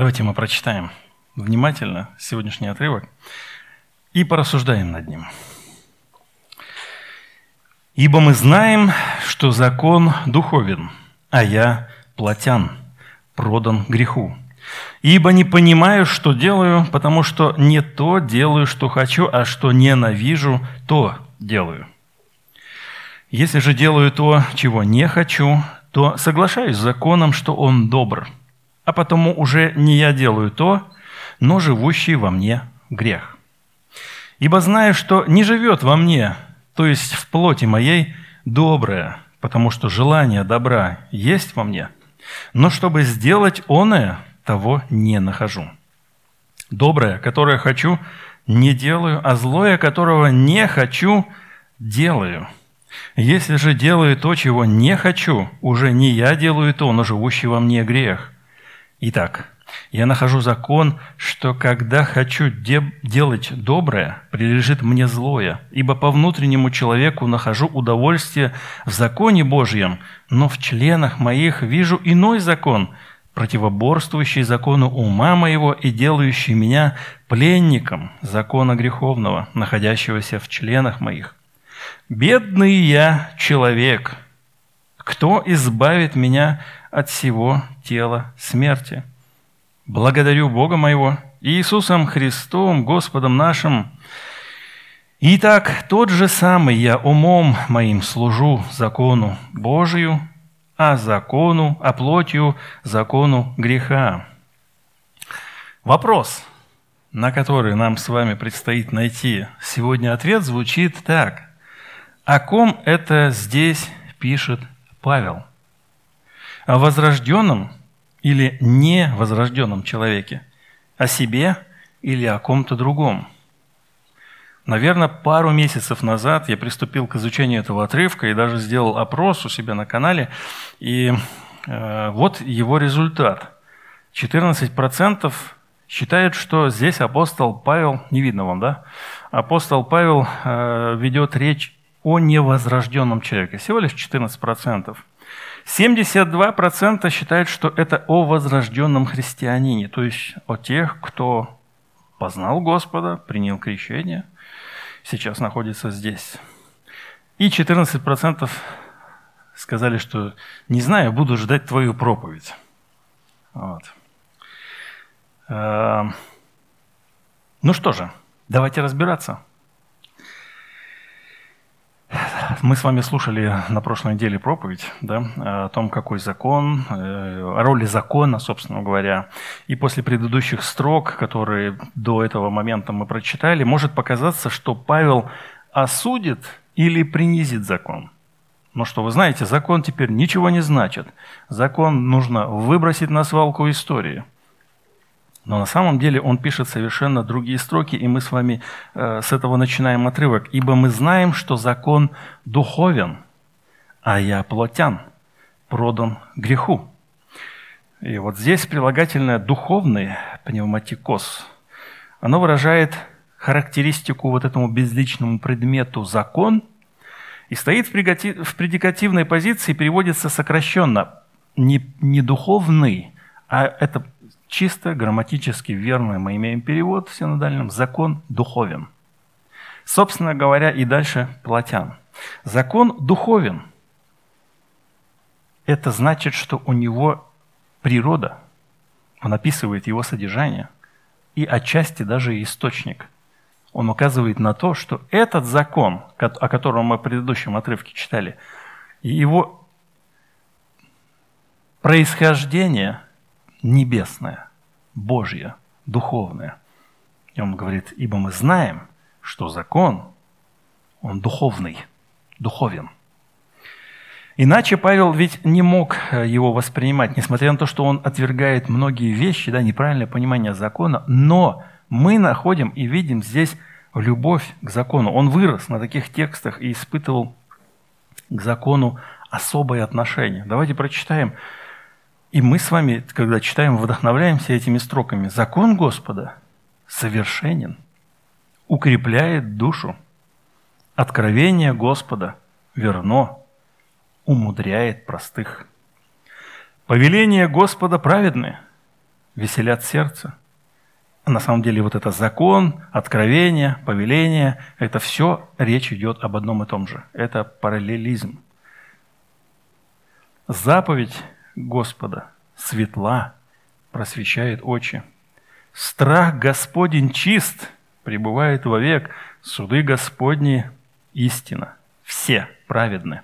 Давайте мы прочитаем внимательно сегодняшний отрывок и порассуждаем над ним. «Ибо мы знаем, что закон духовен, а я плотян, продан греху. Ибо не понимаю, что делаю, потому что не то делаю, что хочу, а что ненавижу, то делаю. Если же делаю то, чего не хочу, то соглашаюсь с законом, что он добр, а потому уже не я делаю то, но живущий во мне грех. Ибо знаю, что не живет во мне, то есть в плоти моей, доброе, потому что желание добра есть во мне, но чтобы сделать оное, того не нахожу. Доброе, которое хочу, не делаю, а злое, которого не хочу, делаю. Если же делаю то, чего не хочу, уже не я делаю то, но живущий во мне грех. Итак, я нахожу закон, что когда хочу де- делать доброе, прилежит мне злое, ибо по внутреннему человеку нахожу удовольствие в законе Божьем, но в членах моих вижу иной закон, противоборствующий закону ума моего и делающий меня пленником закона греховного, находящегося в членах моих. Бедный я человек, кто избавит меня от всего тела смерти?» Благодарю Бога моего, Иисусом Христом, Господом нашим. Итак, тот же самый я умом моим служу закону Божию, а закону, а плотью закону греха. Вопрос, на который нам с вами предстоит найти сегодня ответ, звучит так. О ком это здесь пишет Павел? О возрожденном или не возрожденном человеке, о себе или о ком-то другом. Наверное, пару месяцев назад я приступил к изучению этого отрывка и даже сделал опрос у себя на канале. И э, вот его результат. 14% считают, что здесь апостол Павел, не видно вам, да? Апостол Павел э, ведет речь о невозрожденном человеке. Всего лишь 14%. 72% считают, что это о возрожденном христианине, то есть о тех, кто познал Господа, принял крещение, сейчас находится здесь. И 14% сказали, что не знаю, буду ждать твою проповедь. Вот. Эм, ну что же, давайте разбираться. Мы с вами слушали на прошлой неделе проповедь да, о том, какой закон, э, о роли закона, собственно говоря. И после предыдущих строк, которые до этого момента мы прочитали, может показаться, что Павел осудит или принизит закон. Но что вы знаете, закон теперь ничего не значит. Закон нужно выбросить на свалку истории – но на самом деле он пишет совершенно другие строки, и мы с вами э, с этого начинаем отрывок. «Ибо мы знаем, что закон духовен, а я плотян, продан греху». И вот здесь прилагательное «духовный» пневматикос, оно выражает характеристику вот этому безличному предмету «закон», и стоит в предикативной позиции, переводится сокращенно не, не духовный, а это Чисто грамматически верный мы имеем перевод в синодальном «закон духовен». Собственно говоря, и дальше платян. Закон духовен. Это значит, что у него природа, он описывает его содержание, и отчасти даже источник. Он указывает на то, что этот закон, о котором мы в предыдущем отрывке читали, его происхождение – небесное, Божье, духовное. И он говорит, ибо мы знаем, что закон, он духовный, духовен. Иначе Павел ведь не мог э, его воспринимать, несмотря на то, что он отвергает многие вещи, да, неправильное понимание закона, но мы находим и видим здесь любовь к закону. Он вырос на таких текстах и испытывал к закону особое отношение. Давайте прочитаем и мы с вами, когда читаем, вдохновляемся этими строками. Закон Господа совершенен, укрепляет душу. Откровение Господа верно, умудряет простых. Повеление Господа праведны, веселят сердце. А на самом деле вот это закон, откровение, повеление, это все речь идет об одном и том же. Это параллелизм. Заповедь Господа светла, просвещает очи. Страх Господень чист, пребывает вовек, суды Господни истина. Все праведны.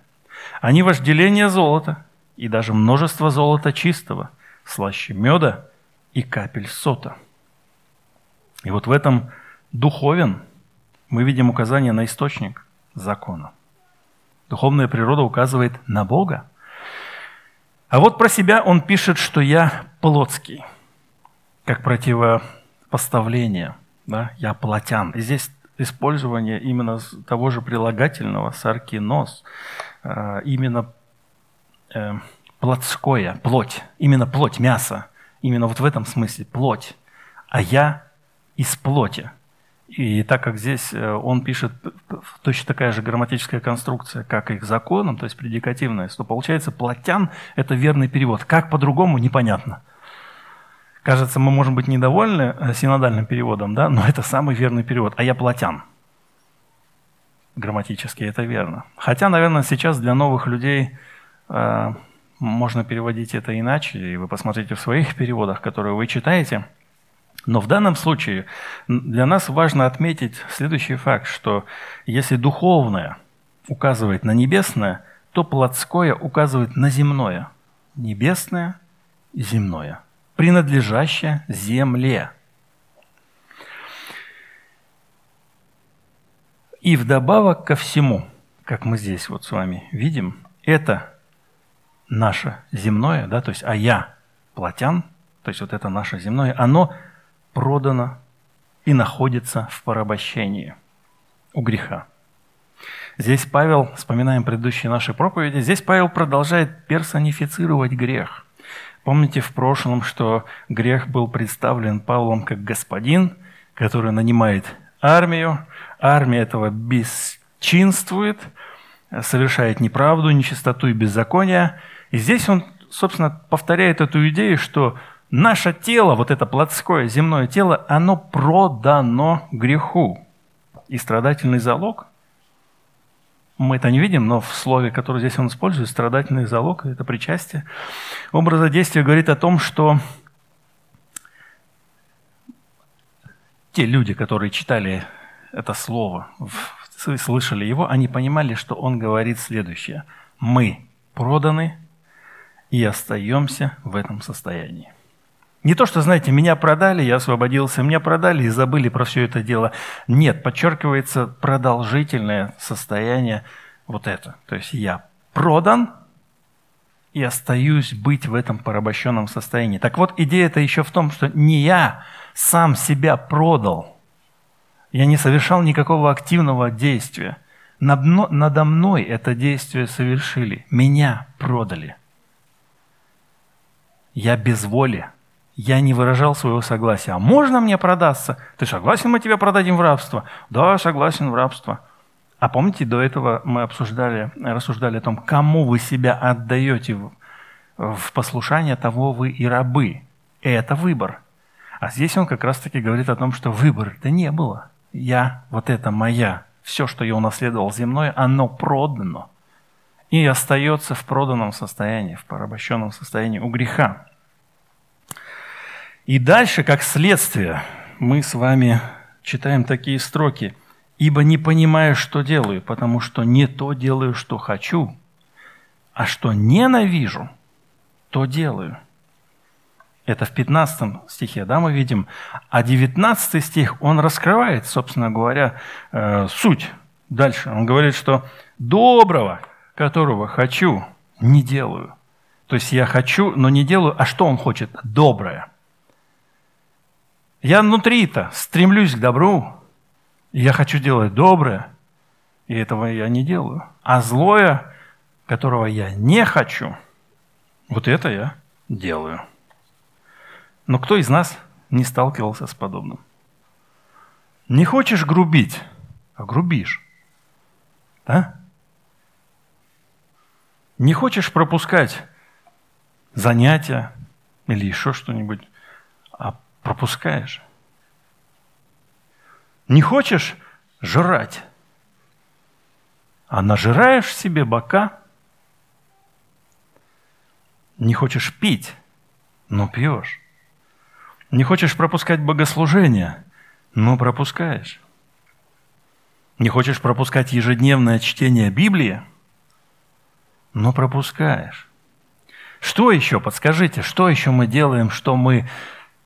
Они вожделение золота, и даже множество золота чистого, слаще меда и капель сота. И вот в этом духовен мы видим указание на источник закона. Духовная природа указывает на Бога. А вот про себя он пишет, что я плотский, как противопоставление. Да? Я плотян. И здесь использование именно того же прилагательного саркинос, э, именно э, плотское, плоть, именно плоть, мясо, именно вот в этом смысле плоть, а я из плоти. И так как здесь э, он пишет точно такая же грамматическая конструкция, как и к законам, то есть предикативная, то получается плотян – это верный перевод. Как по-другому, непонятно. Кажется, мы можем быть недовольны э, синодальным переводом, да, но это самый верный перевод. А я плотян. Грамматически это верно. Хотя, наверное, сейчас для новых людей э, можно переводить это иначе, и вы посмотрите в своих переводах, которые вы читаете. Но в данном случае для нас важно отметить следующий факт, что если духовное указывает на небесное, то плотское указывает на земное. Небесное и земное принадлежащее земле. И вдобавок ко всему, как мы здесь вот с вами видим, это наше земное, да, то есть а я плотян, то есть вот это наше земное, оно продано и находится в порабощении у греха. Здесь Павел, вспоминаем предыдущие наши проповеди, здесь Павел продолжает персонифицировать грех. Помните в прошлом, что грех был представлен Павлом как господин, который нанимает армию, армия этого бесчинствует, совершает неправду, нечистоту и беззаконие. И здесь он, собственно, повторяет эту идею, что наше тело, вот это плотское земное тело, оно продано греху. И страдательный залог мы это не видим, но в слове, которое здесь он использует, страдательный залог, это причастие, образа действия говорит о том, что те люди, которые читали это слово, слышали его, они понимали, что он говорит следующее. Мы проданы и остаемся в этом состоянии. Не то, что, знаете, меня продали, я освободился, меня продали и забыли про все это дело. Нет, подчеркивается продолжительное состояние вот это. То есть я продан и остаюсь быть в этом порабощенном состоянии. Так вот, идея это еще в том, что не я сам себя продал. Я не совершал никакого активного действия. Надо мной это действие совершили. Меня продали. Я без воли я не выражал своего согласия. А можно мне продаться? Ты согласен, мы тебя продадим в рабство? Да, согласен в рабство. А помните, до этого мы обсуждали, рассуждали о том, кому вы себя отдаете в, в послушание, того вы и рабы. Это выбор. А здесь он как раз-таки говорит о том, что выбора-то не было. Я, вот это моя, все, что я унаследовал земное, оно продано. И остается в проданном состоянии, в порабощенном состоянии у греха. И дальше, как следствие, мы с вами читаем такие строки. «Ибо не понимаю, что делаю, потому что не то делаю, что хочу, а что ненавижу, то делаю». Это в 15 стихе, да, мы видим. А 19 стих, он раскрывает, собственно говоря, э, суть. Дальше он говорит, что «доброго, которого хочу, не делаю». То есть я хочу, но не делаю. А что он хочет? Доброе – я внутри-то стремлюсь к добру, и я хочу делать доброе, и этого я не делаю. А злое, которого я не хочу, вот это я делаю. Но кто из нас не сталкивался с подобным? Не хочешь грубить, а грубишь. Да? Не хочешь пропускать занятия или еще что-нибудь, пропускаешь. Не хочешь жрать, а нажираешь себе бока. Не хочешь пить, но пьешь. Не хочешь пропускать богослужение, но пропускаешь. Не хочешь пропускать ежедневное чтение Библии, но пропускаешь. Что еще? Подскажите, что еще мы делаем, что мы,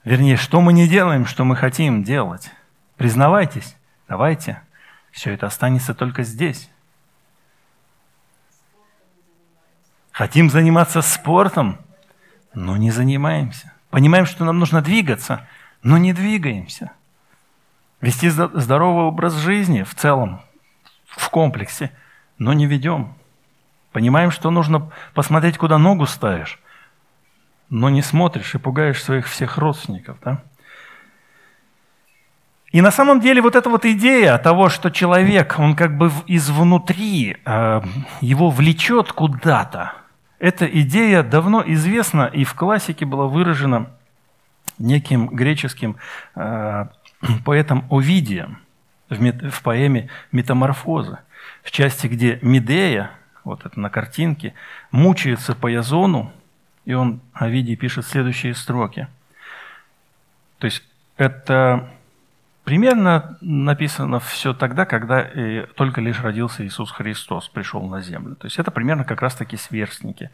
вернее, что мы не делаем, что мы хотим делать? Признавайтесь, давайте. Все это останется только здесь. Хотим заниматься спортом, но не занимаемся. Понимаем, что нам нужно двигаться, но не двигаемся. Вести здоровый образ жизни в целом, в комплексе, но не ведем. Понимаем, что нужно посмотреть, куда ногу ставишь, но не смотришь и пугаешь своих всех родственников. Да? И на самом деле вот эта вот идея того, что человек, он как бы изнутри, э, его влечет куда-то, эта идея давно известна и в классике была выражена неким греческим э, поэтом Овидием в, поэме «Метаморфозы», в части, где Медея, вот это на картинке, мучается по Язону, и он, Овидий, пишет следующие строки. То есть это Примерно написано все тогда, когда и только лишь родился Иисус Христос, пришел на землю. То есть это примерно как раз-таки сверстники.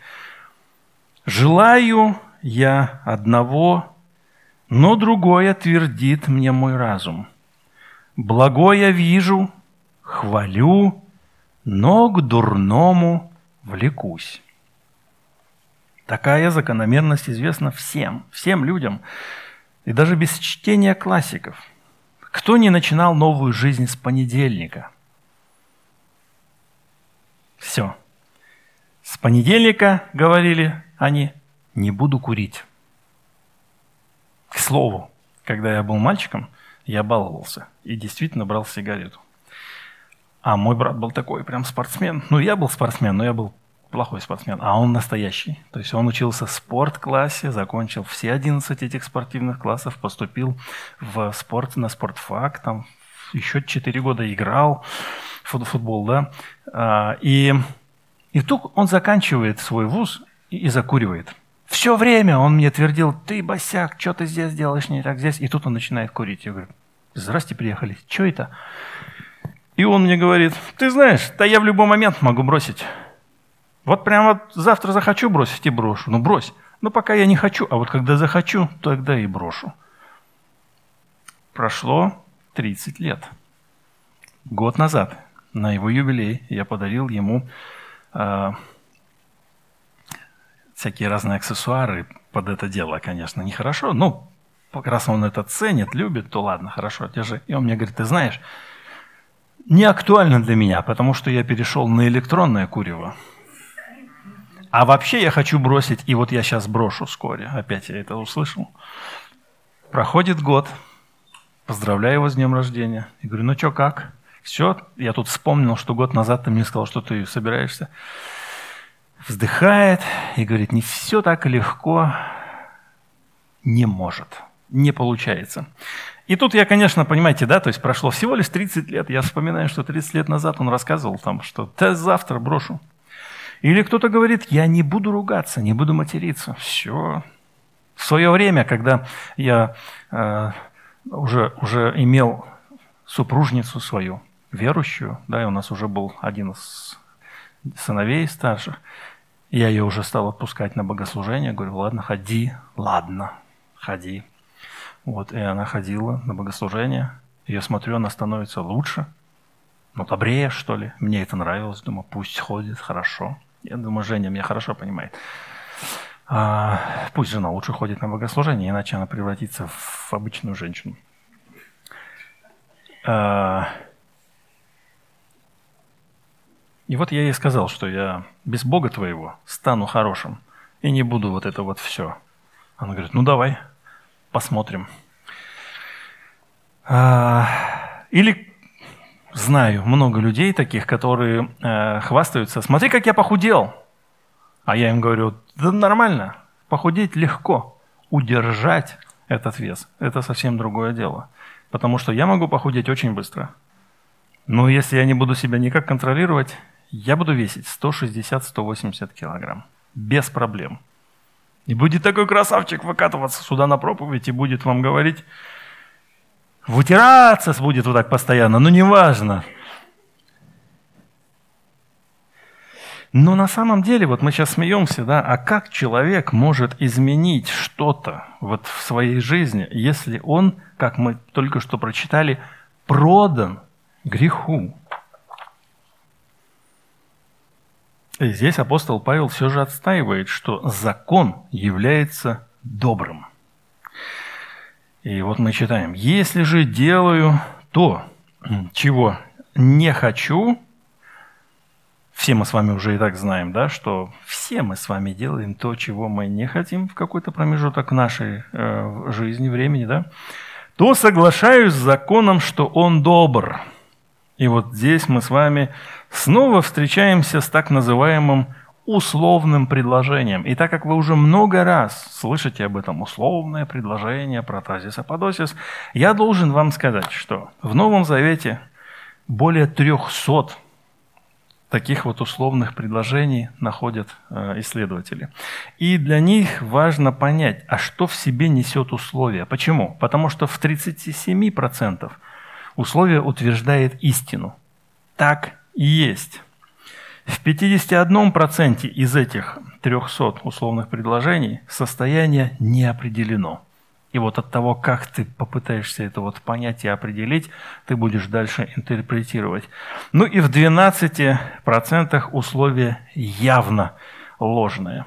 «Желаю я одного, но другое твердит мне мой разум. Благое вижу, хвалю, но к дурному влекусь». Такая закономерность известна всем, всем людям, и даже без чтения классиков – кто не начинал новую жизнь с понедельника? Все. С понедельника, говорили они, не буду курить. К слову, когда я был мальчиком, я баловался и действительно брал сигарету. А мой брат был такой прям спортсмен. Ну, я был спортсмен, но я был плохой спортсмен, а он настоящий. То есть он учился в спорт-классе, закончил все 11 этих спортивных классов, поступил в спорт, на спортфак, там еще 4 года играл в футбол, да. А, и, и тут он заканчивает свой вуз и, и закуривает. Все время он мне твердил, ты, босяк, что ты здесь делаешь, не так здесь. И тут он начинает курить. Я говорю, здрасте, приехали, что это? И он мне говорит, ты знаешь, да я в любой момент могу бросить. Вот прямо вот завтра захочу бросить и брошу. Ну брось. Но пока я не хочу, а вот когда захочу, тогда и брошу. Прошло 30 лет. Год назад на его юбилей я подарил ему э, всякие разные аксессуары под это дело, конечно, нехорошо. Но раз он это ценит, любит, то ладно, хорошо, держи. И он мне говорит, ты знаешь, не актуально для меня, потому что я перешел на электронное курево. А вообще я хочу бросить, и вот я сейчас брошу вскоре. Опять я это услышал. Проходит год. Поздравляю его с днем рождения. И говорю, ну что, как? Все, я тут вспомнил, что год назад ты мне сказал, что ты собираешься. Вздыхает и говорит, не все так легко, не может, не получается. И тут я, конечно, понимаете, да, то есть прошло всего лишь 30 лет. Я вспоминаю, что 30 лет назад он рассказывал там, что да завтра брошу. Или кто-то говорит, я не буду ругаться, не буду материться. Все. В свое время, когда я э, уже, уже имел супружницу свою, верующую, да, и у нас уже был один из сыновей старших, я ее уже стал отпускать на богослужение, говорю, ладно, ходи, ладно, ходи. Вот, и она ходила на богослужение, я смотрю, она становится лучше, ну, добрее, что ли. Мне это нравилось, думаю, пусть ходит, хорошо. Я думаю, Женя меня хорошо понимает. А, пусть жена лучше ходит на богослужение, иначе она превратится в обычную женщину. А, и вот я ей сказал, что я без Бога твоего стану хорошим и не буду вот это вот все. Она говорит, ну давай, посмотрим. А, или знаю много людей таких, которые э, хвастаются, смотри, как я похудел. А я им говорю, да нормально, похудеть легко, удержать этот вес. Это совсем другое дело. Потому что я могу похудеть очень быстро. Но если я не буду себя никак контролировать, я буду весить 160-180 килограмм. Без проблем. И будет такой красавчик выкатываться сюда на проповедь и будет вам говорить, вытираться будет вот так постоянно, но неважно. Но на самом деле, вот мы сейчас смеемся, да, а как человек может изменить что-то вот в своей жизни, если он, как мы только что прочитали, продан греху? И здесь апостол Павел все же отстаивает, что закон является добрым. И вот мы читаем, если же делаю то, чего не хочу, все мы с вами уже и так знаем, да, что все мы с вами делаем то, чего мы не хотим в какой-то промежуток нашей э, жизни, времени, да, то соглашаюсь с законом, что он добр. И вот здесь мы с вами снова встречаемся с так называемым условным предложением. И так как вы уже много раз слышите об этом условное предложение, протазис аподосис, я должен вам сказать, что в Новом Завете более 300 таких вот условных предложений находят э, исследователи. И для них важно понять, а что в себе несет условие. Почему? Потому что в 37% условие утверждает истину. Так и есть. В 51% из этих 300 условных предложений состояние не определено. И вот от того, как ты попытаешься это вот понять и определить, ты будешь дальше интерпретировать. Ну и в 12% условия явно ложные.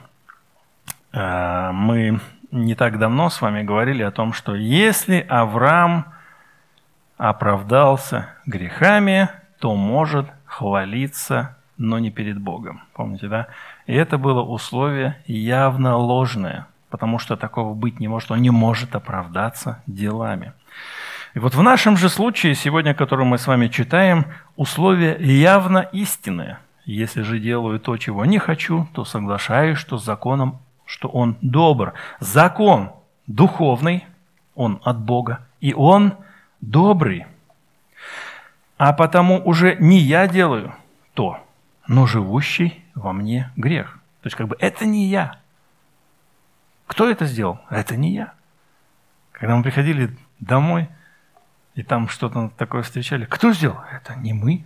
Э, мы не так давно с вами говорили о том, что если Авраам оправдался грехами, то может хвалиться, но не перед Богом. Помните, да? И это было условие явно ложное, потому что такого быть не может. Он не может оправдаться делами. И вот в нашем же случае, сегодня, который мы с вами читаем, условие явно истинное. Если же делаю то, чего не хочу, то соглашаюсь, что с законом, что он добр. Закон духовный, он от Бога, и он добрый а потому уже не я делаю то, но живущий во мне грех. То есть как бы это не я. Кто это сделал? Это не я. Когда мы приходили домой, и там что-то такое встречали, кто сделал? Это не мы.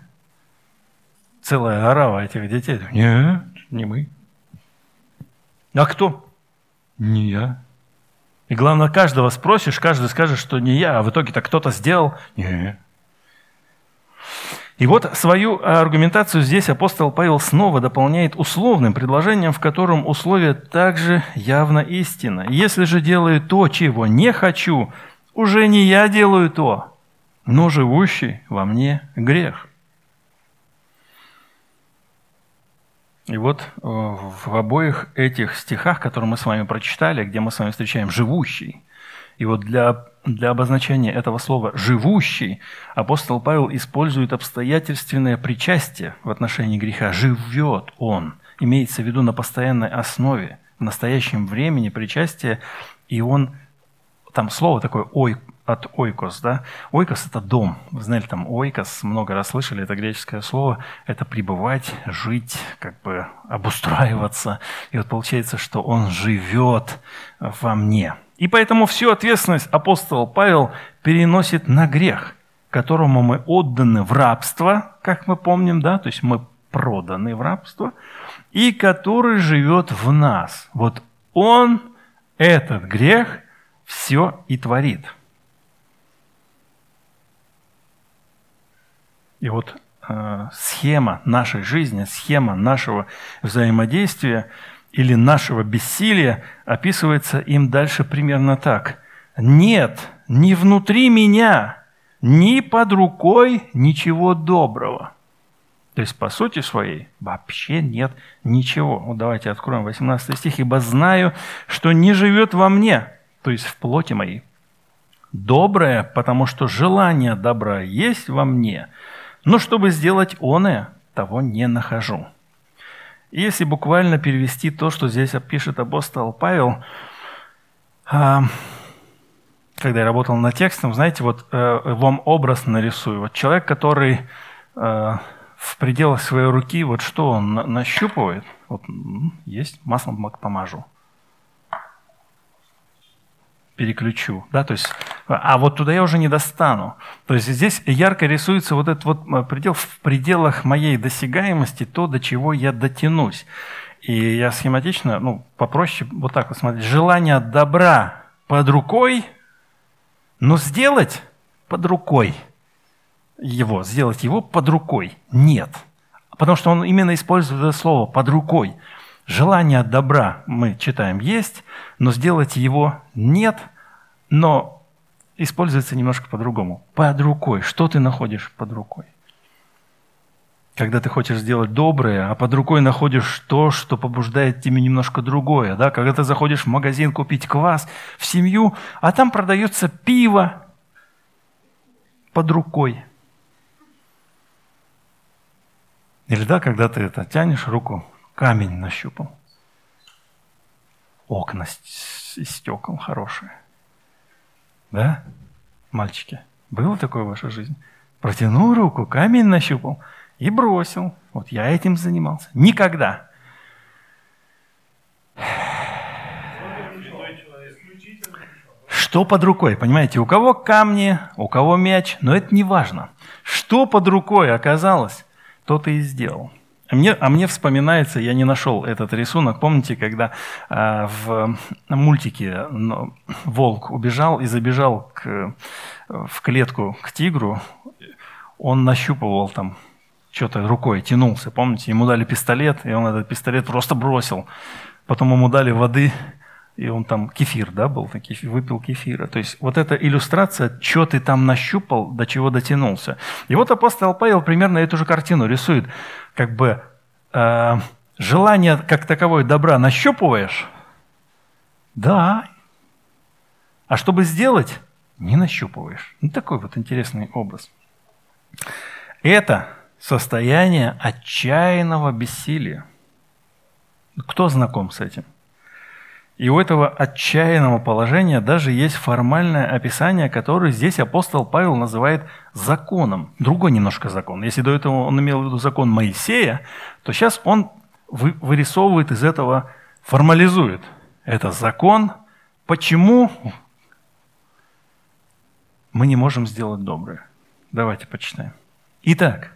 Целая орава этих детей. Нет, не мы. А кто? Не я. И главное, каждого спросишь, каждый скажет, что не я, а в итоге-то кто-то сделал. Нет. И вот свою аргументацию здесь апостол Павел снова дополняет условным предложением, в котором условие также явно истина. Если же делаю то, чего не хочу, уже не я делаю то, но живущий во мне грех. И вот э, в обоих этих стихах, которые мы с вами прочитали, где мы с вами встречаем «живущий», и вот для, для обозначения этого слова «живущий» апостол Павел использует обстоятельственное причастие в отношении греха. «Живет он». Имеется в виду на постоянной основе, в настоящем времени причастие, и он, там слово такое «ой», от ойкос, да? Ойкос – это дом. Вы знаете, там ойкос, много раз слышали, это греческое слово. Это пребывать, жить, как бы обустраиваться. И вот получается, что он живет во мне. И поэтому всю ответственность апостол Павел переносит на грех, которому мы отданы в рабство, как мы помним, да, то есть мы проданы в рабство, и который живет в нас. Вот он, этот грех, все и творит. И вот э, схема нашей жизни, схема нашего взаимодействия – или нашего бессилия описывается им дальше примерно так. «Нет, ни внутри меня, ни под рукой ничего доброго». То есть, по сути своей, вообще нет ничего. Вот давайте откроем 18 стих. «Ибо знаю, что не живет во мне, то есть в плоти моей, доброе, потому что желание добра есть во мне, но чтобы сделать оное, того не нахожу». Если буквально перевести то, что здесь пишет апостол Павел, а, когда я работал над текстом, знаете, вот э, вам образ нарисую. Вот человек, который э, в пределах своей руки, вот что он на, нащупывает, вот есть, маслом помажу, переключу, да, то есть, а вот туда я уже не достану. То есть здесь ярко рисуется вот этот вот э, предел в пределах моей досягаемости, то, до чего я дотянусь. И я схематично, ну, попроще вот так вот смотреть. Желание добра под рукой, но сделать под рукой его, сделать его под рукой нет. Потому что он именно использует это слово «под рукой». Желание добра, мы читаем, есть, но сделать его нет, но используется немножко по-другому. Под рукой. Что ты находишь под рукой? Когда ты хочешь сделать доброе, а под рукой находишь то, что побуждает тебе немножко другое. Да? Когда ты заходишь в магазин купить квас в семью, а там продается пиво под рукой. Или да, когда ты это тянешь руку, камень нащупал. Окна из стекол хорошие. Да, мальчики? Было такое в вашей жизни? Протянул руку, камень нащупал – и бросил. Вот я этим занимался. Никогда. Что под рукой? Понимаете, у кого камни, у кого мяч, но это не важно. Что под рукой оказалось, тот и сделал. А мне, а мне вспоминается, я не нашел этот рисунок. Помните, когда э, в мультике ну, волк убежал и забежал к, в клетку к тигру, он нащупывал там что-то рукой тянулся, помните, ему дали пистолет, и он этот пистолет просто бросил. Потом ему дали воды, и он там кефир, да, был, кефир, выпил кефира. То есть вот эта иллюстрация, что ты там нащупал, до чего дотянулся. И вот апостол Павел примерно эту же картину рисует. Как бы э, желание как таковое добра нащупываешь? Да. А чтобы сделать, не нащупываешь. Ну, такой вот интересный образ. Это состояние отчаянного бессилия. Кто знаком с этим? И у этого отчаянного положения даже есть формальное описание, которое здесь апостол Павел называет законом. Другой немножко закон. Если до этого он имел в виду закон Моисея, то сейчас он вырисовывает из этого, формализует. Это закон. Почему мы не можем сделать доброе? Давайте почитаем. Итак,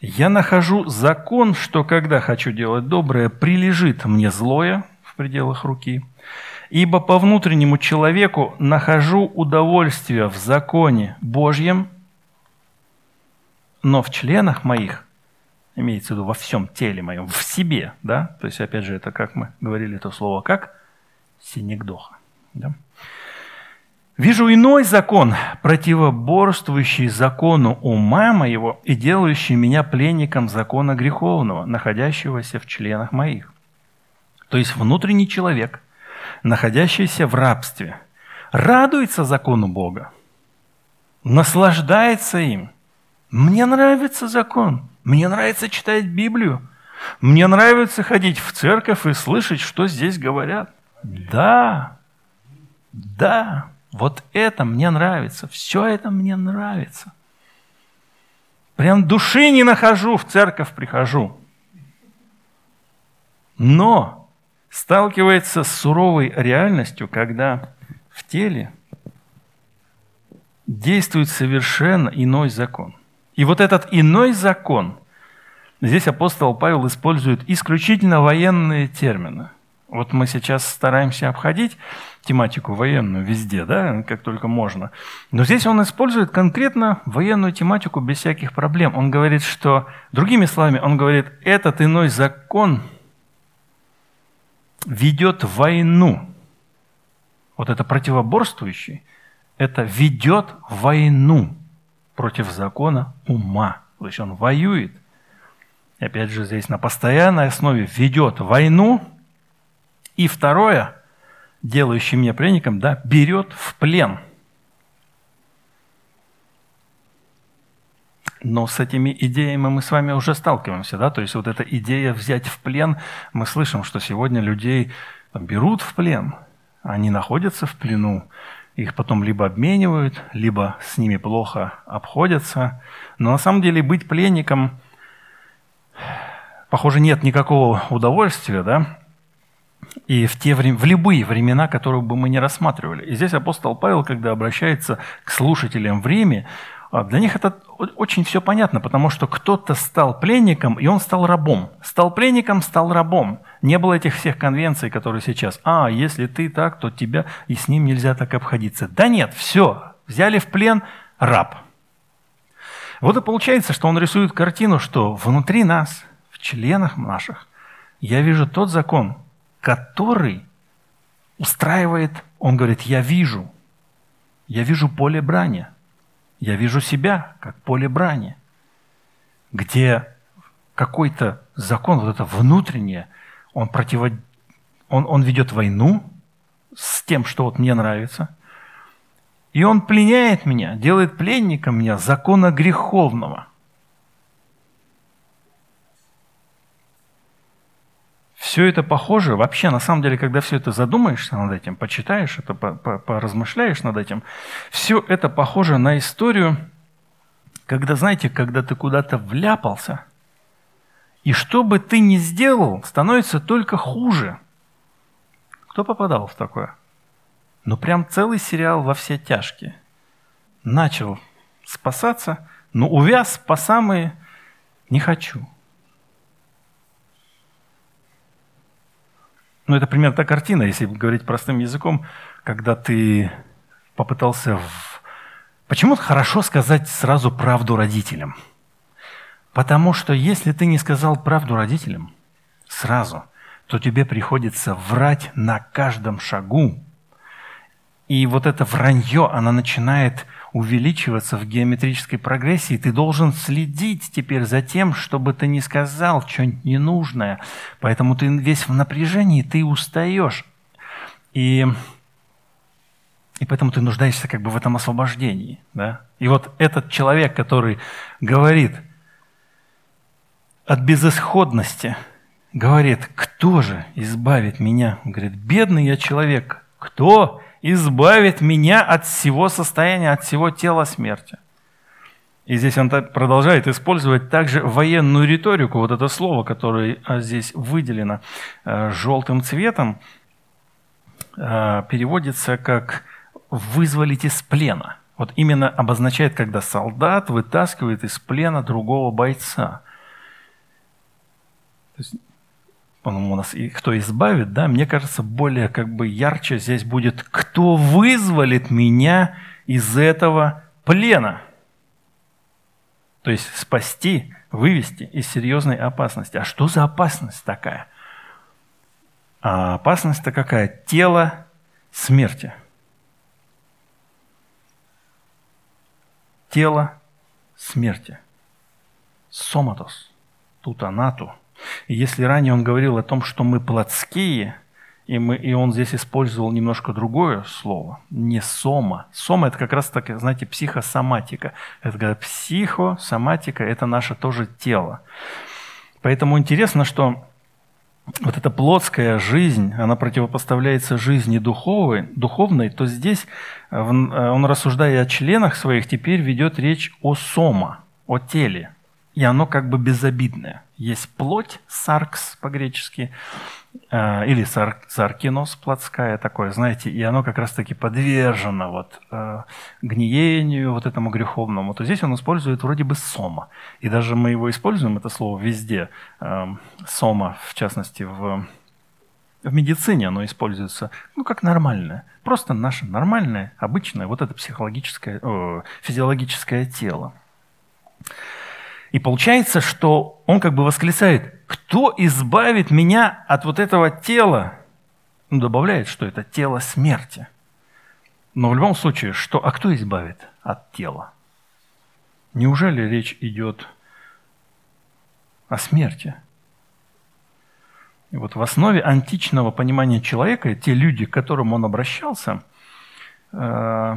я нахожу закон, что когда хочу делать доброе, прилежит мне злое пределах руки. Ибо по внутреннему человеку нахожу удовольствие в законе Божьем, но в членах моих, имеется в виду во всем теле моем, в себе, да, то есть опять же это как мы говорили это слово, как синегдоха, да? Вижу иной закон, противоборствующий закону ума моего и делающий меня пленником закона греховного, находящегося в членах моих. То есть внутренний человек, находящийся в рабстве, радуется закону Бога, наслаждается им. Мне нравится закон, мне нравится читать Библию, мне нравится ходить в церковь и слышать, что здесь говорят. Да, да. Вот это мне нравится, все это мне нравится. Прям души не нахожу, в церковь прихожу. Но сталкивается с суровой реальностью, когда в теле действует совершенно иной закон. И вот этот иной закон, здесь апостол Павел использует исключительно военные термины. Вот мы сейчас стараемся обходить тематику военную везде, да, как только можно. Но здесь он использует конкретно военную тематику без всяких проблем. Он говорит, что, другими словами, он говорит, этот иной закон ведет войну. Вот это противоборствующий, это ведет войну против закона ума. То есть он воюет. И опять же, здесь на постоянной основе ведет войну. И второе – делающий меня пленником, да, берет в плен. Но с этими идеями мы с вами уже сталкиваемся, да, то есть вот эта идея взять в плен, мы слышим, что сегодня людей берут в плен, они находятся в плену, их потом либо обменивают, либо с ними плохо обходятся. Но на самом деле быть пленником, похоже, нет никакого удовольствия, да? И в, те, в любые времена, которые бы мы не рассматривали. И здесь апостол Павел, когда обращается к слушателям в Риме, а, для них это очень все понятно, потому что кто-то стал пленником, и он стал рабом. Стал пленником, стал рабом. Не было этих всех конвенций, которые сейчас. А, если ты так, то тебя и с ним нельзя так обходиться. Да нет, все. Взяли в плен раб. Вот и получается, что он рисует картину, что внутри нас, в членах наших, я вижу тот закон, который устраивает, он говорит, я вижу, я вижу поле брани, я вижу себя как поле брани, где какой-то закон, вот это внутреннее, он, противо... он, он ведет войну с тем, что вот мне нравится, и он пленяет меня, делает пленником меня закона греховного – Все это похоже, вообще, на самом деле, когда все это задумаешься над этим, почитаешь это, поразмышляешь над этим, все это похоже на историю, когда, знаете, когда ты куда-то вляпался, и что бы ты ни сделал, становится только хуже. Кто попадал в такое? Ну, прям целый сериал во все тяжкие. Начал спасаться, но увяз по самые «не хочу». Ну, это примерно та картина, если говорить простым языком, когда ты попытался... В... Почему хорошо сказать сразу правду родителям? Потому что если ты не сказал правду родителям сразу, то тебе приходится врать на каждом шагу. И вот это вранье, оно начинает увеличиваться в геометрической прогрессии, ты должен следить теперь за тем, чтобы ты не сказал что-нибудь ненужное. Поэтому ты весь в напряжении, ты устаешь. И, и поэтому ты нуждаешься как бы в этом освобождении. Да? И вот этот человек, который говорит от безысходности, говорит, кто же избавит меня? Он говорит, бедный я человек, кто избавит меня от всего состояния, от всего тела смерти. И здесь он продолжает использовать также военную риторику, вот это слово, которое а, здесь выделено э, желтым цветом, э, переводится как «вызволить из плена». Вот именно обозначает, когда солдат вытаскивает из плена другого бойца. Он у нас и кто избавит, да, мне кажется, более как бы ярче здесь будет, кто вызволит меня из этого плена. То есть спасти, вывести из серьезной опасности. А что за опасность такая? А опасность-то какая? Тело смерти. Тело смерти. Соматос. Тутанату. И если ранее он говорил о том, что мы плотские, и, мы, и он здесь использовал немножко другое слово, не сома. Сома – это как раз так, знаете, психосоматика. Это когда психосоматика – это наше тоже тело. Поэтому интересно, что вот эта плотская жизнь, она противопоставляется жизни духовной, духовной, то здесь э, он, рассуждая о членах своих, теперь ведет речь о сома, о теле. И оно как бы безобидное. Есть плоть, саркс по-гречески, э, или сар, саркинос, плотская такое, знаете, и оно как раз-таки подвержено вот, э, гниению, вот этому греховному, то здесь он использует вроде бы сома. И даже мы его используем, это слово, везде. Э, сома, в частности, в, в медицине оно используется, ну, как нормальное. Просто наше нормальное, обычное, вот это психологическое, о, физиологическое тело. И получается, что он как бы восклицает, кто избавит меня от вот этого тела? Он добавляет, что это тело смерти. Но в любом случае, что, а кто избавит от тела? Неужели речь идет о смерти? И вот в основе античного понимания человека, те люди, к которым он обращался, э,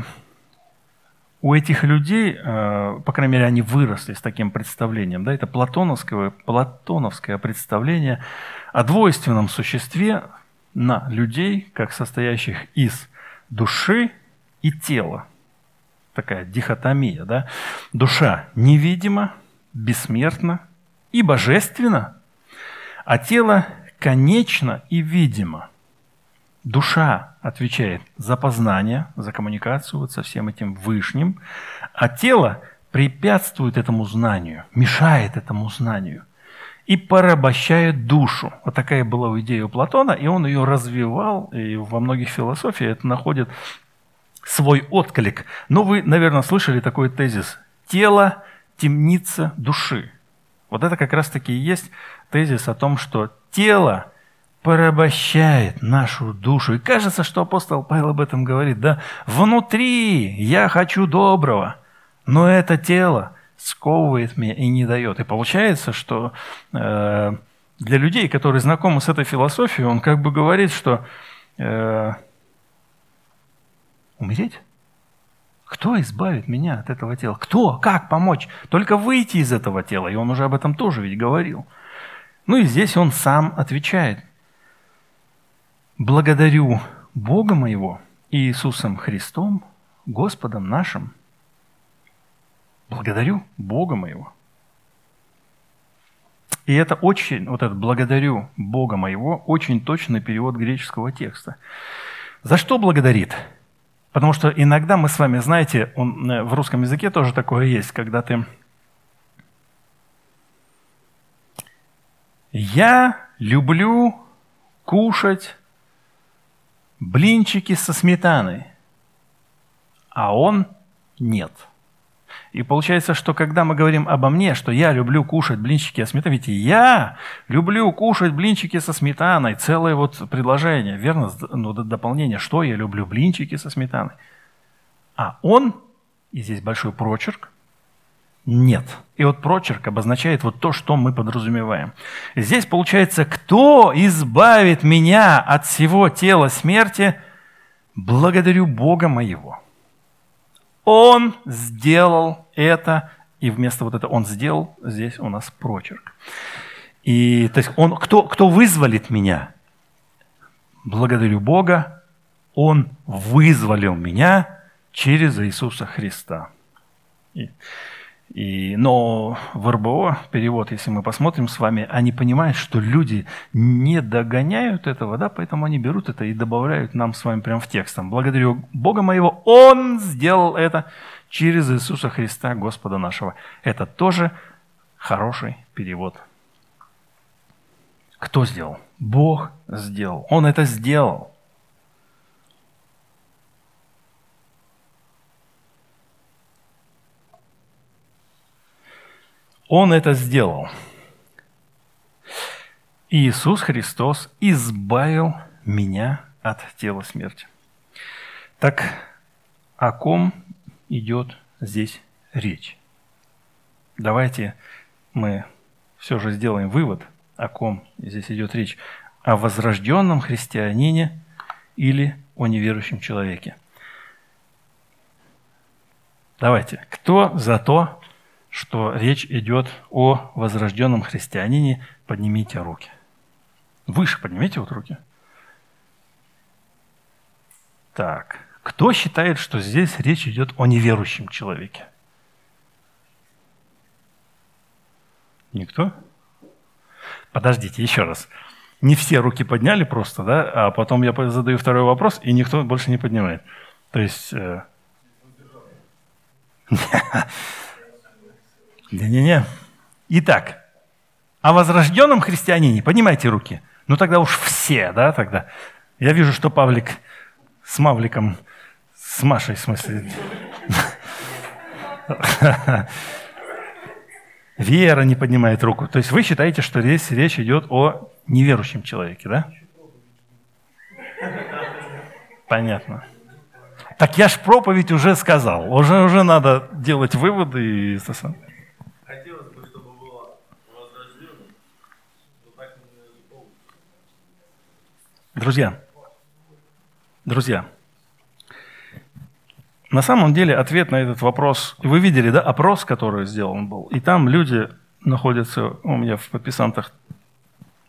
у этих людей, э, по крайней мере, они выросли с таким представлением. Да, это платоновское, платоновское представление о двойственном существе на людей, как состоящих из души и тело. Такая дихотомия, да? Душа невидима, бессмертна и божественна, а тело конечно и видимо. Душа отвечает за познание, за коммуникацию вот со всем этим вышним, а тело препятствует этому знанию, мешает этому знанию и порабощает душу. Вот такая была идея у Платона, и он ее развивал, и во многих философиях это находит свой отклик. Но вы, наверное, слышали такой тезис. Тело – темница души. Вот это как раз-таки и есть тезис о том, что тело порабощает нашу душу. И кажется, что апостол Павел об этом говорит. Да, внутри я хочу доброго, но это тело сковывает меня и не дает. И получается, что э, для людей, которые знакомы с этой философией, он как бы говорит, что э, умереть? Кто избавит меня от этого тела? Кто? Как помочь? Только выйти из этого тела. И он уже об этом тоже ведь говорил. Ну и здесь он сам отвечает. Благодарю Бога моего Иисусом Христом, Господом нашим. Благодарю Бога моего. И это очень, вот это «благодарю Бога моего» очень точный перевод греческого текста. За что благодарит? Потому что иногда мы с вами, знаете, он, э, в русском языке тоже такое есть, когда ты... Я люблю кушать блинчики со сметаной, а он нет – и получается, что когда мы говорим обо мне, что я люблю кушать блинчики со сметаной, ведь я люблю кушать блинчики со сметаной, целое вот предложение, верно, ну, дополнение, что я люблю блинчики со сметаной. А он, и здесь большой прочерк, нет. И вот прочерк обозначает вот то, что мы подразумеваем. Здесь получается, кто избавит меня от всего тела смерти, благодарю Бога моего. Он сделал это, и вместо вот этого «он сделал» здесь у нас прочерк. И то есть он, кто, кто вызволит меня? Благодарю Бога, Он вызволил меня через Иисуса Христа. И, но в РБО, перевод, если мы посмотрим с вами, они понимают, что люди не догоняют этого, да, поэтому они берут это и добавляют нам с вами прямо в текстом. Благодарю Бога моего, Он сделал это через Иисуса Христа, Господа нашего. Это тоже хороший перевод. Кто сделал? Бог сделал. Он это сделал. Он это сделал. Иисус Христос избавил меня от тела смерти. Так о ком идет здесь речь? Давайте мы все же сделаем вывод, о ком здесь идет речь. О возрожденном христианине или о неверующем человеке. Давайте, кто за то, что речь идет о возрожденном христианине, поднимите руки. Выше поднимите вот руки. Так, кто считает, что здесь речь идет о неверующем человеке? Никто? Подождите, еще раз. Не все руки подняли просто, да, а потом я задаю второй вопрос, и никто больше не поднимает. То есть... Э... Не-не-не. Итак, о возрожденном христианине поднимайте руки. Ну тогда уж все, да, тогда. Я вижу, что Павлик с Мавликом, с Машей, в смысле. Вера не поднимает руку. То есть вы считаете, что здесь речь идет о неверующем человеке, да? Понятно. Так я ж проповедь уже сказал. Уже, уже надо делать выводы и... Друзья, друзья, на самом деле ответ на этот вопрос, вы видели, да, опрос, который сделан был, и там люди находятся у меня в подписантах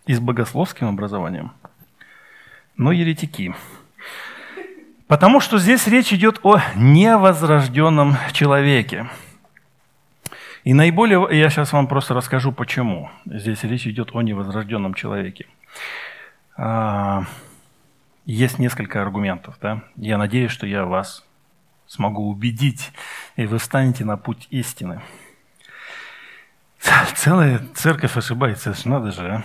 и с богословским образованием, но еретики. Потому что здесь речь идет о невозрожденном человеке. И наиболее, я сейчас вам просто расскажу, почему. Здесь речь идет о невозрожденном человеке. А, есть несколько аргументов. Да? Я надеюсь, что я вас смогу убедить, и вы встанете на путь истины. Целая церковь ошибается, надо же, а?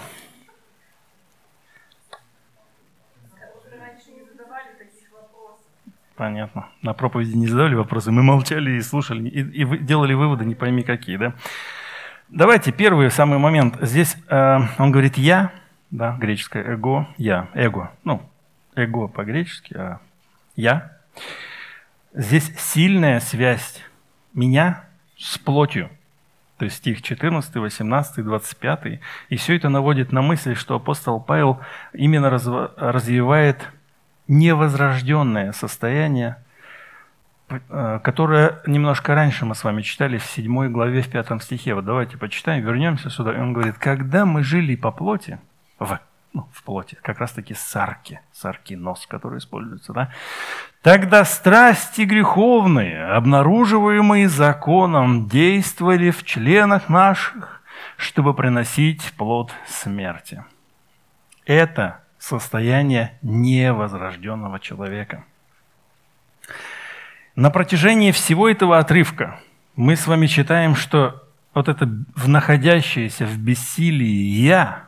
Понятно. На проповеди не задавали вопросы, мы молчали и слушали, и, и делали выводы, не пойми какие, да? Давайте первый самый момент. Здесь э, он говорит «я», да, греческое «эго», «я», «эго». Ну, «эго» по-гречески, а «я». Здесь сильная связь меня с плотью. То есть стих 14, 18, 25. И все это наводит на мысль, что апостол Павел именно развивает невозрожденное состояние, э, которое немножко раньше мы с вами читали в 7 главе, в 5 стихе. Вот давайте почитаем, вернемся сюда. И он говорит, когда мы жили по плоти, в, ну, в плоти, как раз таки сарки, сарки нос, который используется, да, тогда страсти греховные, обнаруживаемые законом, действовали в членах наших, чтобы приносить плод смерти. Это состояние невозрожденного человека. На протяжении всего этого отрывка мы с вами читаем, что вот это находящееся в бессилии «я»,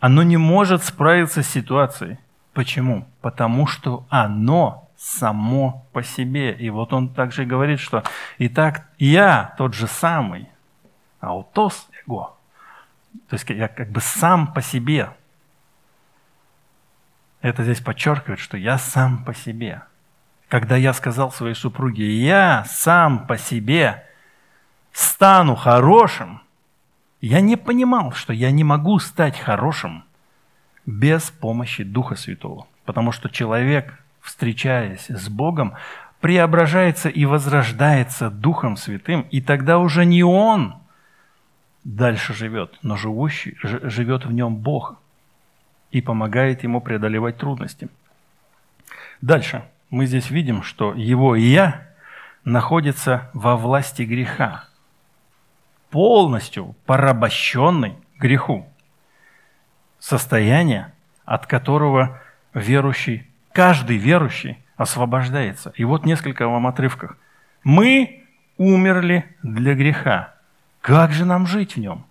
оно не может справиться с ситуацией. Почему? Потому что оно само по себе. И вот он также говорит, что «Итак, я тот же самый, аутос эго». То есть я как бы сам по себе – это здесь подчеркивает, что я сам по себе. Когда я сказал своей супруге, я сам по себе стану хорошим, я не понимал, что я не могу стать хорошим без помощи Духа Святого. Потому что человек, встречаясь с Богом, преображается и возрождается Духом Святым, и тогда уже не он дальше живет, но живущий, живет в нем Бог и помогает ему преодолевать трудности. Дальше мы здесь видим, что его «я» находится во власти греха, полностью порабощенный греху. Состояние, от которого верующий, каждый верующий освобождается. И вот несколько вам отрывках. Мы умерли для греха. Как же нам жить в нем?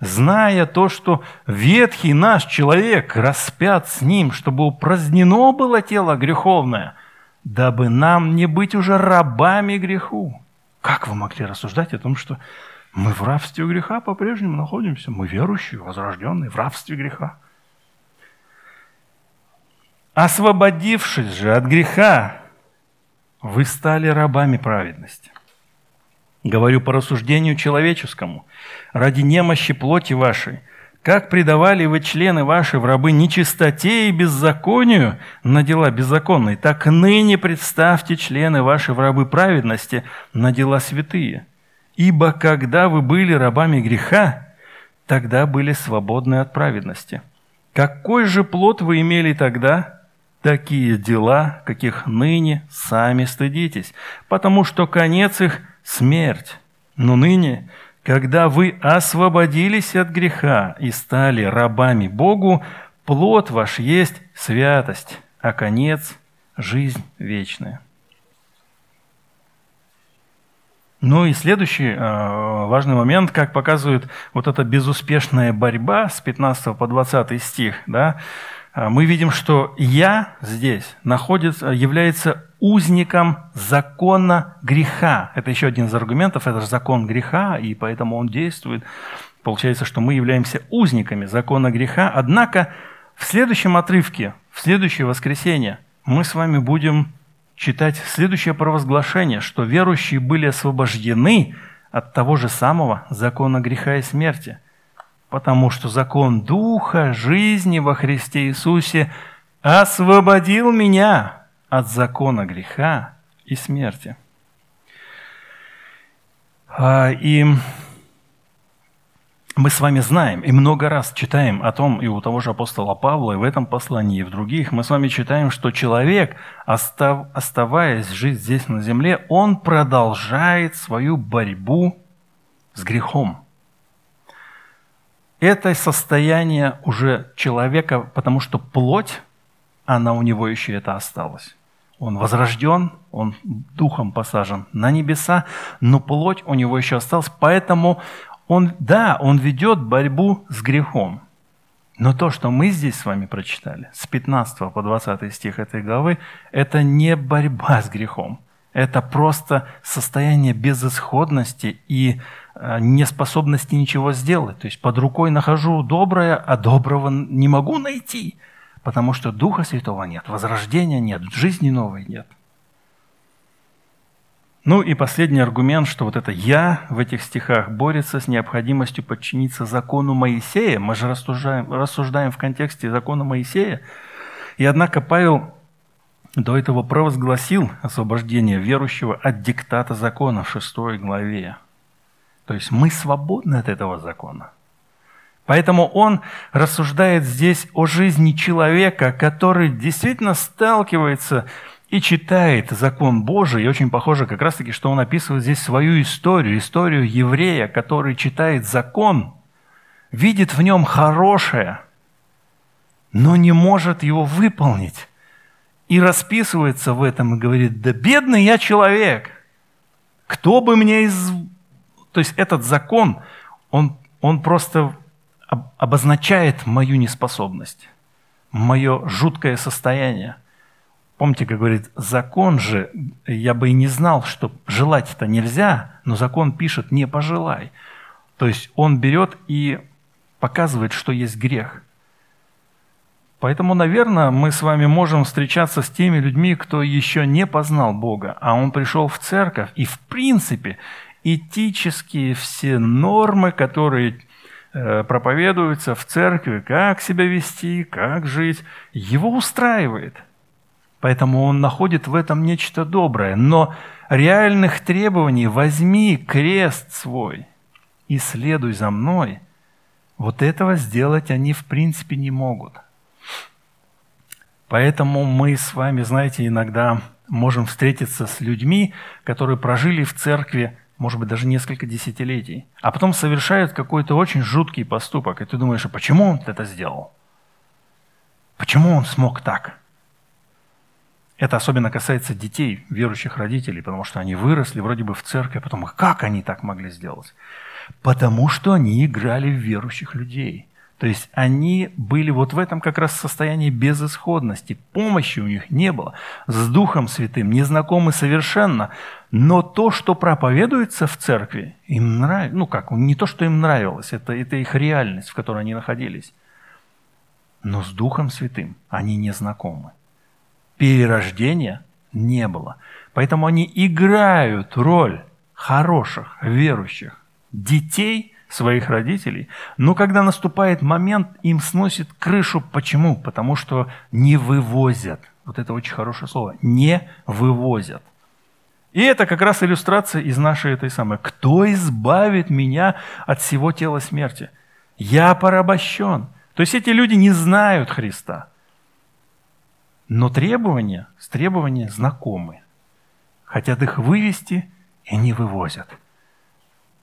зная то, что ветхий наш человек распят с ним, чтобы упразднено было тело греховное, дабы нам не быть уже рабами греху. Как вы могли рассуждать о том, что мы в рабстве греха по-прежнему находимся? Мы верующие, возрожденные в рабстве греха. Освободившись же от греха, вы стали рабами праведности. Говорю по рассуждению человеческому, ради немощи плоти вашей. Как предавали вы члены ваши в рабы нечистоте и беззаконию на дела беззаконные, так ныне представьте члены ваши в рабы праведности на дела святые. Ибо когда вы были рабами греха, тогда были свободны от праведности. Какой же плод вы имели тогда? Такие дела, каких ныне сами стыдитесь, потому что конец их – смерть. Но ныне когда вы освободились от греха и стали рабами Богу, плод ваш есть святость, а конец – жизнь вечная. Ну и следующий э, важный момент, как показывает вот эта безуспешная борьба с 15 по 20 стих, да, мы видим, что «я» здесь находится, является узником закона греха. Это еще один из аргументов, это же закон греха, и поэтому он действует. Получается, что мы являемся узниками закона греха. Однако в следующем отрывке, в следующее воскресенье, мы с вами будем читать следующее провозглашение, что верующие были освобождены от того же самого закона греха и смерти, потому что закон Духа, жизни во Христе Иисусе освободил меня от закона греха и смерти. А, и мы с вами знаем и много раз читаем о том, и у того же апостола Павла, и в этом послании, и в других, мы с вами читаем, что человек, остав, оставаясь жить здесь на земле, он продолжает свою борьбу с грехом. Это состояние уже человека, потому что плоть, она у него еще это осталась. Он возрожден, он духом посажен на небеса, но плоть у него еще осталась, поэтому он, да, он ведет борьбу с грехом. Но то, что мы здесь с вами прочитали, с 15 по 20 стих этой главы, это не борьба с грехом. Это просто состояние безысходности и неспособности ничего сделать. То есть под рукой нахожу доброе, а доброго не могу найти, потому что Духа Святого нет, возрождения нет, жизни новой нет. Ну и последний аргумент, что вот это «я» в этих стихах борется с необходимостью подчиниться закону Моисея. Мы же рассуждаем, рассуждаем в контексте закона Моисея. И однако Павел до этого провозгласил освобождение верующего от диктата закона в шестой главе. То есть мы свободны от этого закона. Поэтому он рассуждает здесь о жизни человека, который действительно сталкивается и читает закон Божий, и очень похоже как раз-таки, что он описывает здесь свою историю, историю еврея, который читает закон, видит в нем хорошее, но не может его выполнить. И расписывается в этом и говорит, да бедный я человек, кто бы мне из... То есть этот закон, он, он просто обозначает мою неспособность, мое жуткое состояние – Помните, как говорит, закон же, я бы и не знал, что желать это нельзя, но закон пишет «не пожелай». То есть он берет и показывает, что есть грех. Поэтому, наверное, мы с вами можем встречаться с теми людьми, кто еще не познал Бога, а он пришел в церковь, и в принципе этические все нормы, которые э, проповедуются в церкви, как себя вести, как жить, его устраивает – Поэтому он находит в этом нечто доброе. Но реальных требований «возьми крест свой и следуй за мной» вот этого сделать они в принципе не могут. Поэтому мы с вами, знаете, иногда можем встретиться с людьми, которые прожили в церкви, может быть, даже несколько десятилетий, а потом совершают какой-то очень жуткий поступок, и ты думаешь, а почему он это сделал? Почему он смог так? Это особенно касается детей, верующих родителей, потому что они выросли вроде бы в церкви, а потом как они так могли сделать? Потому что они играли в верующих людей. То есть они были вот в этом как раз состоянии безысходности. Помощи у них не было. С Духом Святым, незнакомы совершенно. Но то, что проповедуется в церкви, им нравится. Ну как, не то, что им нравилось, это, это их реальность, в которой они находились. Но с Духом Святым они не знакомы перерождения не было. Поэтому они играют роль хороших, верующих детей своих родителей, но когда наступает момент, им сносит крышу. Почему? Потому что не вывозят. Вот это очень хорошее слово. Не вывозят. И это как раз иллюстрация из нашей этой самой. Кто избавит меня от всего тела смерти? Я порабощен. То есть эти люди не знают Христа. Но требования, с требования знакомы. Хотят их вывести и не вывозят.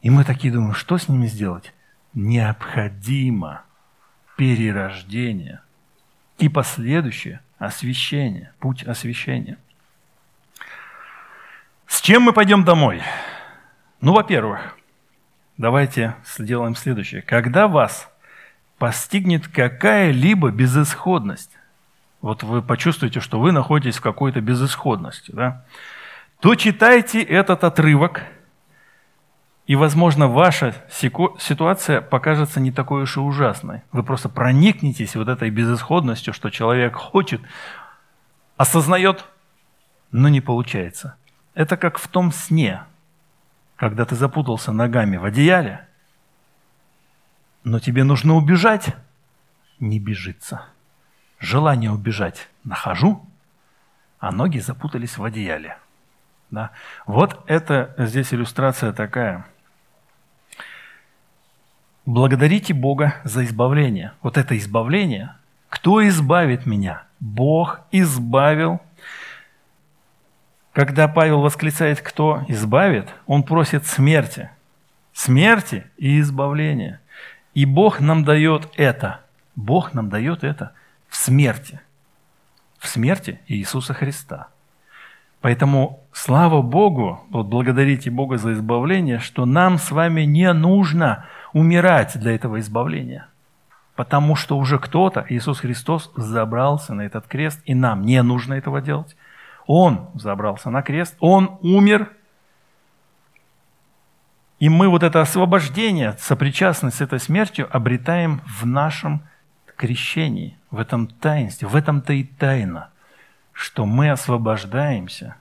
И мы такие думаем, что с ними сделать? Необходимо перерождение и последующее освящение, путь освящения. С чем мы пойдем домой? Ну, во-первых, давайте сделаем следующее. Когда вас постигнет какая-либо безысходность, вот вы почувствуете, что вы находитесь в какой-то безысходности, да, то читайте этот отрывок, и, возможно, ваша ситуация покажется не такой уж и ужасной. Вы просто проникнетесь вот этой безысходностью, что человек хочет, осознает, но не получается. Это как в том сне, когда ты запутался ногами в одеяле, но тебе нужно убежать, не бежится. Желание убежать нахожу, а ноги запутались в одеяле. Да? Вот это здесь иллюстрация такая. Благодарите Бога за избавление. Вот это избавление. Кто избавит меня? Бог избавил. Когда Павел восклицает «Кто избавит?», он просит смерти. Смерти и избавления. И Бог нам дает это. Бог нам дает это в смерти. В смерти Иисуса Христа. Поэтому слава Богу, вот благодарите Бога за избавление, что нам с вами не нужно умирать для этого избавления. Потому что уже кто-то, Иисус Христос, забрался на этот крест, и нам не нужно этого делать. Он забрался на крест, Он умер, и мы вот это освобождение, сопричастность с этой смертью обретаем в нашем крещении, в этом таинстве. В этом-то и тайна, что мы освобождаемся.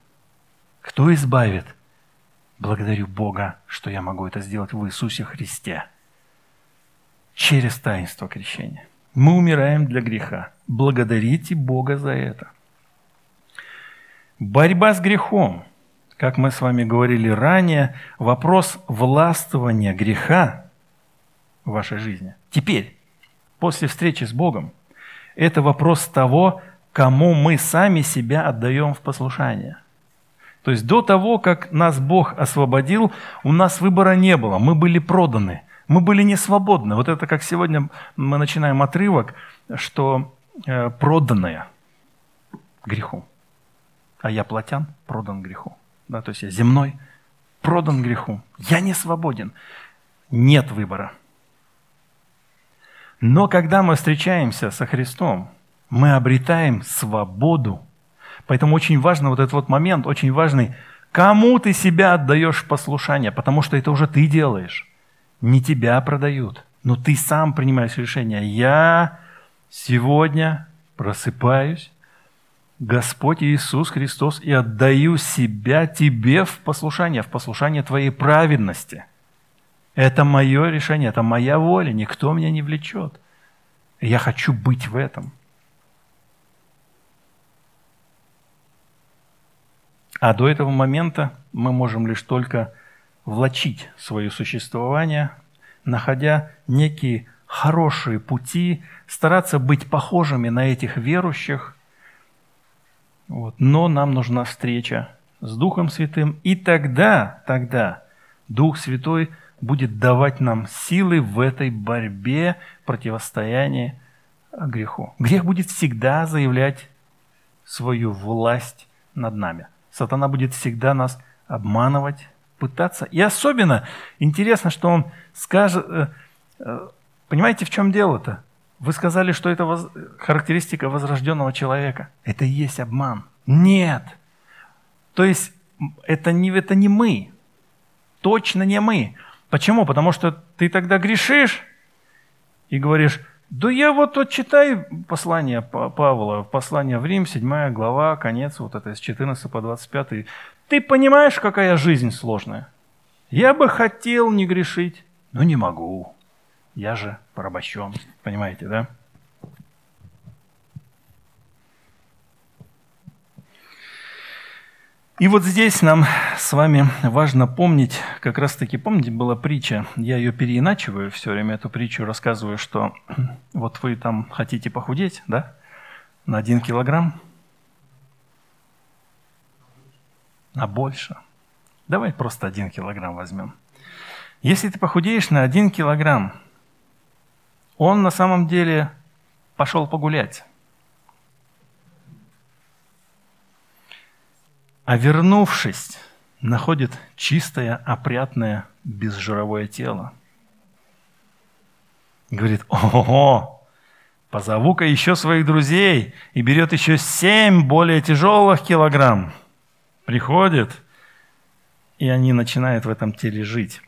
Кто избавит? Благодарю Бога, что я могу это сделать в Иисусе Христе через таинство крещения. Мы умираем для греха. Благодарите Бога за это. Борьба с грехом. Как мы с вами говорили ранее, вопрос властвования греха в вашей жизни. Теперь, после встречи с Богом, это вопрос того, кому мы сами себя отдаем в послушание. То есть до того, как нас Бог освободил, у нас выбора не было, мы были проданы – мы были не свободны. Вот это как сегодня мы начинаем отрывок, что э, проданное греху. А я плотян, продан греху. Да, то есть я земной, продан греху. Я не свободен. Нет выбора. Но когда мы встречаемся со Христом, мы обретаем свободу. Поэтому очень важно вот этот вот момент, очень важный, кому ты себя отдаешь послушание, потому что это уже ты делаешь не тебя продают, но ты сам принимаешь решение. Я сегодня просыпаюсь, Господь Иисус Христос, и отдаю себя тебе в послушание, в послушание твоей праведности. Это мое решение, это моя воля, никто меня не влечет. Я хочу быть в этом. А до этого момента мы можем лишь только влачить свое существование, находя некие хорошие пути, стараться быть похожими на этих верующих. Вот. Но нам нужна встреча с Духом Святым, и тогда, тогда Дух Святой будет давать нам силы в этой борьбе, противостоянии греху. Грех будет всегда заявлять свою власть над нами. Сатана будет всегда нас обманывать, пытаться. И особенно интересно, что он скажет... Э, э, понимаете, в чем дело-то? Вы сказали, что это воз... характеристика возрожденного человека. Это и есть обман. Нет. То есть это не, это не мы. Точно не мы. Почему? Потому что ты тогда грешишь и говоришь, да я вот, вот читай послание Павла, послание в Рим, 7 глава, конец, вот это с 14 по 25. Ты понимаешь, какая жизнь сложная? Я бы хотел не грешить, но не могу. Я же порабощен. Понимаете, да? И вот здесь нам с вами важно помнить, как раз таки, помните, была притча, я ее переиначиваю все время, эту притчу рассказываю, что вот вы там хотите похудеть, да, на один килограмм, на больше. Давай просто один килограмм возьмем. Если ты похудеешь на один килограмм, он на самом деле пошел погулять. А вернувшись, находит чистое, опрятное, безжировое тело. Говорит, ого, позову-ка еще своих друзей и берет еще семь более тяжелых килограмм – приходит, и они начинают в этом теле жить.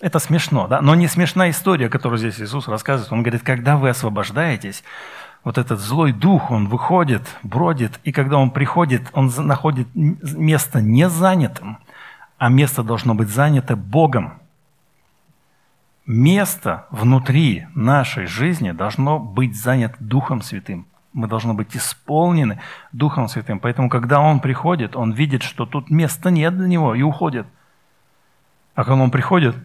Это смешно, да? Но не смешная история, которую здесь Иисус рассказывает. Он говорит, когда вы освобождаетесь, вот этот злой дух, он выходит, бродит, и когда он приходит, он находит место не занятым, а место должно быть занято Богом. Место внутри нашей жизни должно быть занято Духом Святым. Мы должны быть исполнены Духом Святым. Поэтому, когда Он приходит, Он видит, что тут места нет для Него и уходит. А когда Он приходит,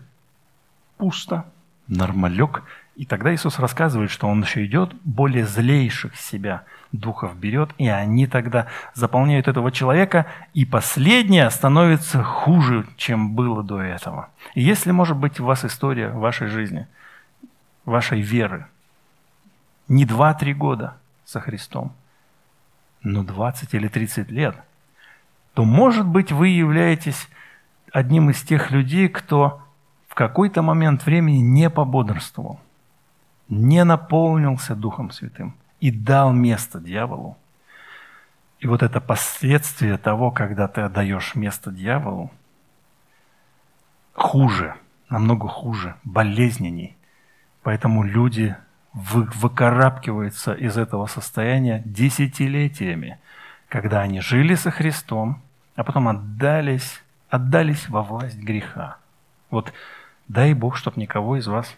пусто, нормалек. И тогда Иисус рассказывает, что Он еще идет, более злейших себя духов берет, и они тогда заполняют этого человека, и последнее становится хуже, чем было до этого. И если, может быть, у вас история вашей жизни, вашей веры, не 2-3 года со Христом, но 20 или 30 лет, то, может быть, вы являетесь одним из тех людей, кто какой-то момент времени не пободрствовал, не наполнился Духом Святым и дал место дьяволу. И вот это последствие того, когда ты отдаешь место дьяволу, хуже, намного хуже, болезненней. Поэтому люди вы, выкарабкиваются из этого состояния десятилетиями, когда они жили со Христом, а потом отдались, отдались во власть греха. Вот дай Бог, чтобы никого из вас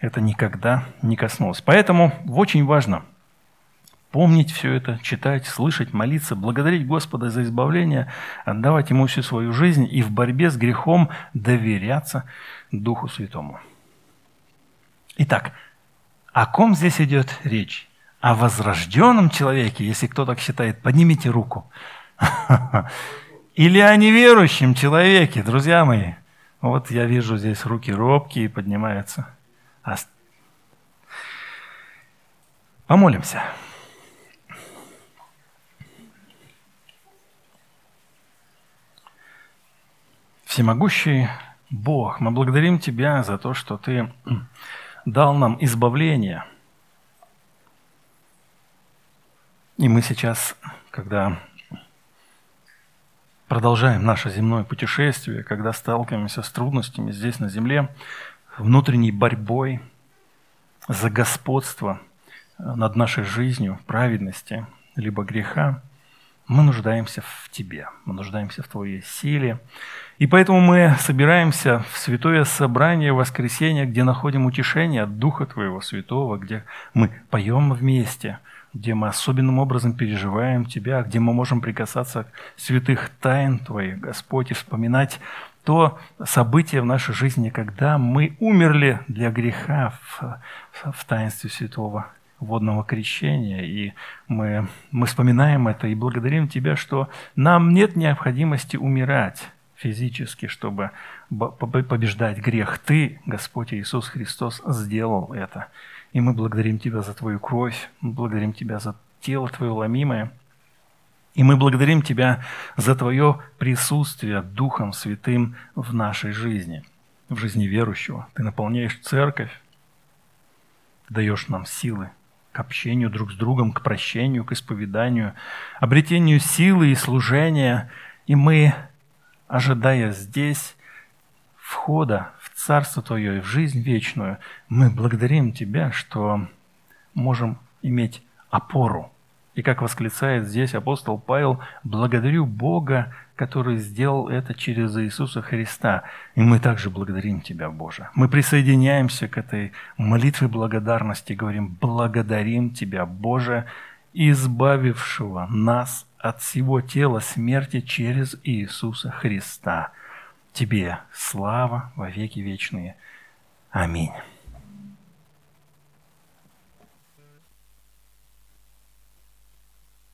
это никогда не коснулось. Поэтому очень важно помнить все это, читать, слышать, молиться, благодарить Господа за избавление, отдавать Ему всю свою жизнь и в борьбе с грехом доверяться Духу Святому. Итак, о ком здесь идет речь? О возрожденном человеке, если кто так считает, поднимите руку. Или о неверующем человеке, друзья мои. Вот я вижу здесь руки робкие поднимаются. Помолимся. Всемогущий Бог, мы благодарим Тебя за то, что Ты дал нам избавление. И мы сейчас, когда продолжаем наше земное путешествие, когда сталкиваемся с трудностями здесь на земле, внутренней борьбой за господство над нашей жизнью, праведности, либо греха, мы нуждаемся в Тебе, мы нуждаемся в Твоей силе. И поэтому мы собираемся в святое собрание воскресенья, где находим утешение от Духа Твоего Святого, где мы поем вместе, где мы особенным образом переживаем Тебя, где мы можем прикасаться к святых тайн Твоих, Господь, и вспоминать то событие в нашей жизни, когда мы умерли для греха в, в таинстве Святого водного крещения, и мы, мы вспоминаем это и благодарим Тебя, что нам нет необходимости умирать физически, чтобы побеждать грех. Ты, Господь Иисус Христос, сделал это. И мы благодарим Тебя за Твою кровь, мы благодарим Тебя за тело Твое ломимое, и мы благодарим Тебя за Твое присутствие Духом Святым в нашей жизни, в жизни верующего. Ты наполняешь церковь, даешь нам силы к общению друг с другом, к прощению, к исповеданию, обретению силы и служения. И мы, ожидая здесь входа Царство Твое и в жизнь вечную, мы благодарим Тебя, что можем иметь опору и как восклицает здесь апостол Павел, благодарю Бога, который сделал это через Иисуса Христа. И мы также благодарим Тебя, Боже. Мы присоединяемся к этой молитве благодарности, говорим, благодарим Тебя, Боже, избавившего нас от всего тела смерти через Иисуса Христа. Тебе слава во веки вечные. Аминь.